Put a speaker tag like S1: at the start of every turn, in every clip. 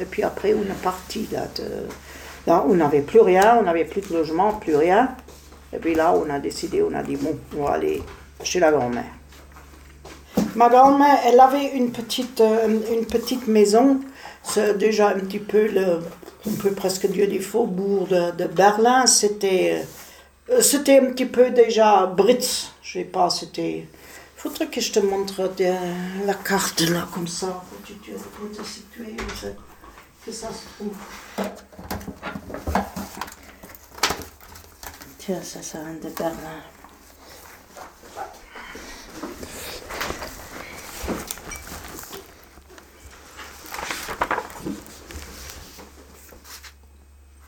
S1: et puis après on est parti. Là, on n'avait plus rien, on n'avait plus de logement, plus rien. Et puis là, on a décidé, on a dit, bon, on va aller chez la grand-mère. Ma grand-mère, elle avait une petite, euh, une petite maison, c'est déjà un petit peu, le, on peut presque dire, des faubourgs de, de Berlin. C'était, euh, c'était un petit peu déjà Britz, je sais pas, c'était... Faudrait que je te montre la carte là, comme ça, tu, te situer, que ça se trouve. Tiens, ça, ça vient de Berlin.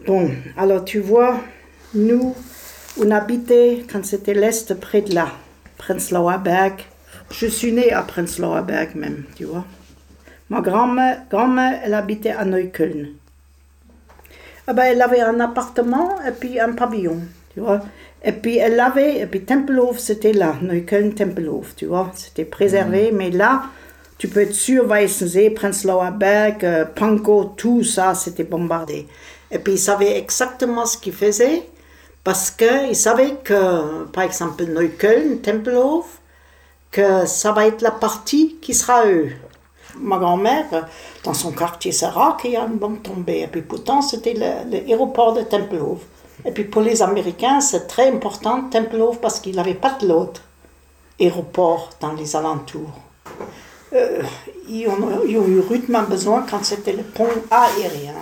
S1: Bon, alors tu vois, nous, on habitait, quand c'était l'Est, près de là, Prenzlauer Berg. Je suis née à Prenzlauer Berg même, tu vois. Ma grand-mère, grand-mère elle habitait à Neukölln. Ah ben, elle avait un appartement et puis un pavillon, tu vois. Et puis elle avait, et puis Tempelhof, c'était là, Neukölln, Tempelhof, tu vois. C'était préservé, mhm. mais là, tu peux être sûr, Weißensee, Prenzlauer Berg, euh, Pankow, tout ça, c'était bombardé. Et puis il savait exactement ce qu'il faisait parce qu'il savait que, par exemple, Neukölln, Tempelhof, que ça va être la partie qui sera eux. Ma grand-mère, dans son quartier, rare qu'il y ait une bombe tombée. Et puis pourtant, c'était l'aéroport de Tempelhof. Et puis pour les Américains, c'est très important Tempelhof parce qu'il n'avait pas de l'autre aéroport dans les alentours. Euh, ils, ont, eu rudement besoin quand c'était le pont aérien.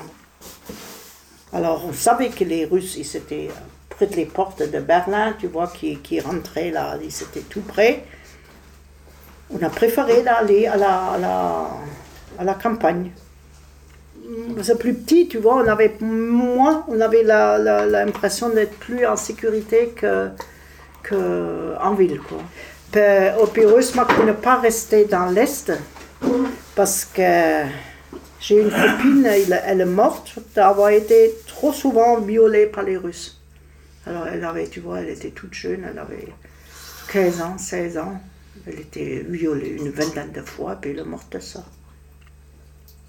S1: Alors, on savait que les Russes, ils étaient près des portes de Berlin, tu vois, qui rentraient là, ils étaient tout près. On a préféré d'aller à la, à, la, à la campagne. C'est plus petit, tu vois, on avait moins, on avait l'impression d'être plus en sécurité que, que ville, quoi. Au heureusement qu'on n'est pas resté dans l'Est, parce que j'ai une copine, elle, est morte d'avoir été trop souvent violée par les Russes. Alors elle avait, tu vois, elle était toute jeune, elle avait 15 ans, 16 ans. Elle était violée une vingtaine de fois, puis elle est morte de ça.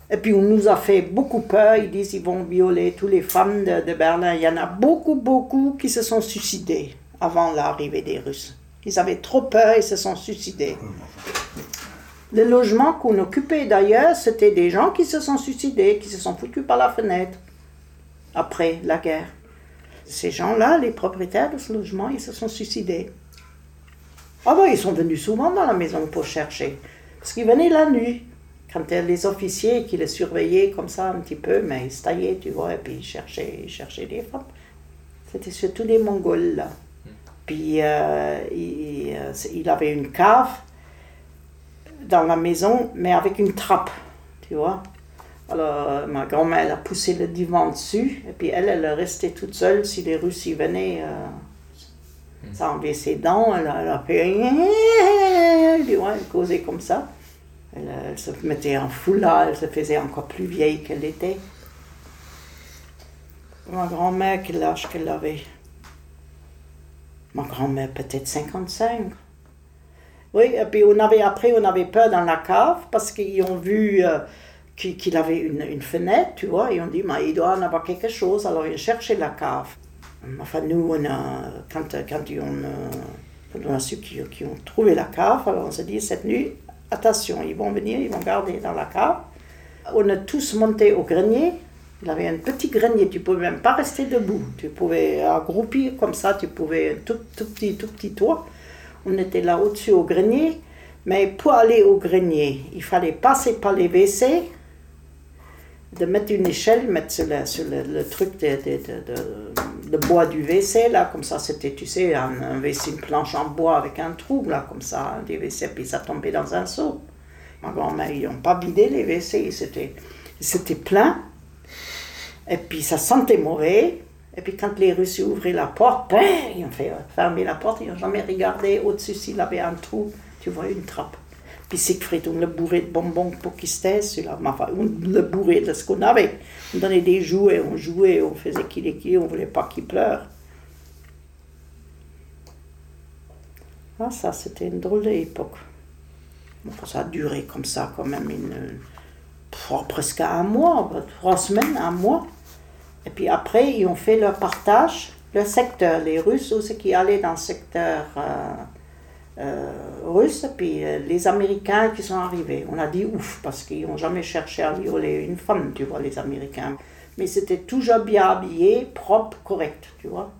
S1: Et puis on nous a fait beaucoup peur, ils disent qu'ils vont violer toutes les femmes de, Berlin. Il y en a beaucoup, beaucoup qui se sont suicidés avant l'arrivée des Russes. Ils avaient trop peur, ils se sont suicidés. Les logements qu'on occupait d'ailleurs, c'était des gens qui se sont suicidés, qui se sont foutus par la fenêtre après la guerre. Ces gens-là, les propriétaires de ce logement, ils se sont suicidés. Ah ben, ils sont venus souvent dans la maison pour chercher. Parce qu'ils venaient la nuit. Quand les officiers qui les surveillaient comme ça un petit peu, mais ils se taillaient, tu vois, et puis ils cherchaient, ils cherchaient des femmes. C'était surtout des Mongols, là. Puis euh, il, euh, il, avait une cave dans la maison, mais avec une trappe, tu vois. Alors, ma grand-mère a poussé le divan dessus, et puis elle, elle est restée toute seule. Si les Russes y venaient, euh, ça enlevait ses dents, elle, a fait. Tu vois, elle causait comme ça. Elle, se mettait en foulard, elle se faisait encore plus vieille qu'elle était. Ma grand-mère, quel âge qu'elle avait? Ma grand-mère, peut-être 55. Oui, et puis on avait, après, on avait peur dans la cave parce qu'ils ont vu euh, qu'il avait une, une, fenêtre, tu vois, et on dit, mais il doit en avoir quelque chose, alors ils cherchaient la cave. Enfin, nous, on a, quand, quand, on, on a su qu'ils ont trouvé la cave, alors on s'est dit, cette nuit, attention, ils vont venir, ils vont garder dans la cave. On a tous monté au grenier. Il avait un petit grenier, tu pouvais même pas rester debout. Tu pouvais accroupir comme ça, tu pouvais un tout, tout petit, tout petit toit. On était là au-dessus au grenier, mais pour aller au grenier, il fallait passer par les WC, de mettre une échelle, mettre sur le, sur le, truc de, de, de, bois du WC, là, comme ça, c'était, tu sais, un, WC, une planche en bois avec un trou, là, comme ça, des WC, puis ça tombait dans un seau. Ma grand-mère, ils n'ont pas vidé les WC, c'était, c'était plein, et puis ça sentait mauvais, et puis quand les Russes ouvraient la porte, ben, ils ont fait fermer la porte, ils n'ont jamais regardé au-dessus s'il avait un trou. Tu vois une trappe. Puis Siegfried, on le bourrait de bonbons pour qu'il se taise. Enfin, on le bourrait de ce qu'on avait. On donnait des jouets, on jouait, on faisait qu'il est qui, on voulait pas qu'il pleure. Ah, ça, c'était une drôle d'époque. ça a duré comme ça, quand même, une, presque un mois, trois semaines, un mois. Et puis après, ils ont fait leur partage, le secteur. Les Russes aussi qui allaient dans le secteur euh, euh, russe, puis euh, les Américains qui sont arrivés. On a dit ouf, parce qu'ils n'ont jamais cherché à violer une femme, tu vois, les Américains. Mais c'était toujours bien habillé, propre, correct, tu vois.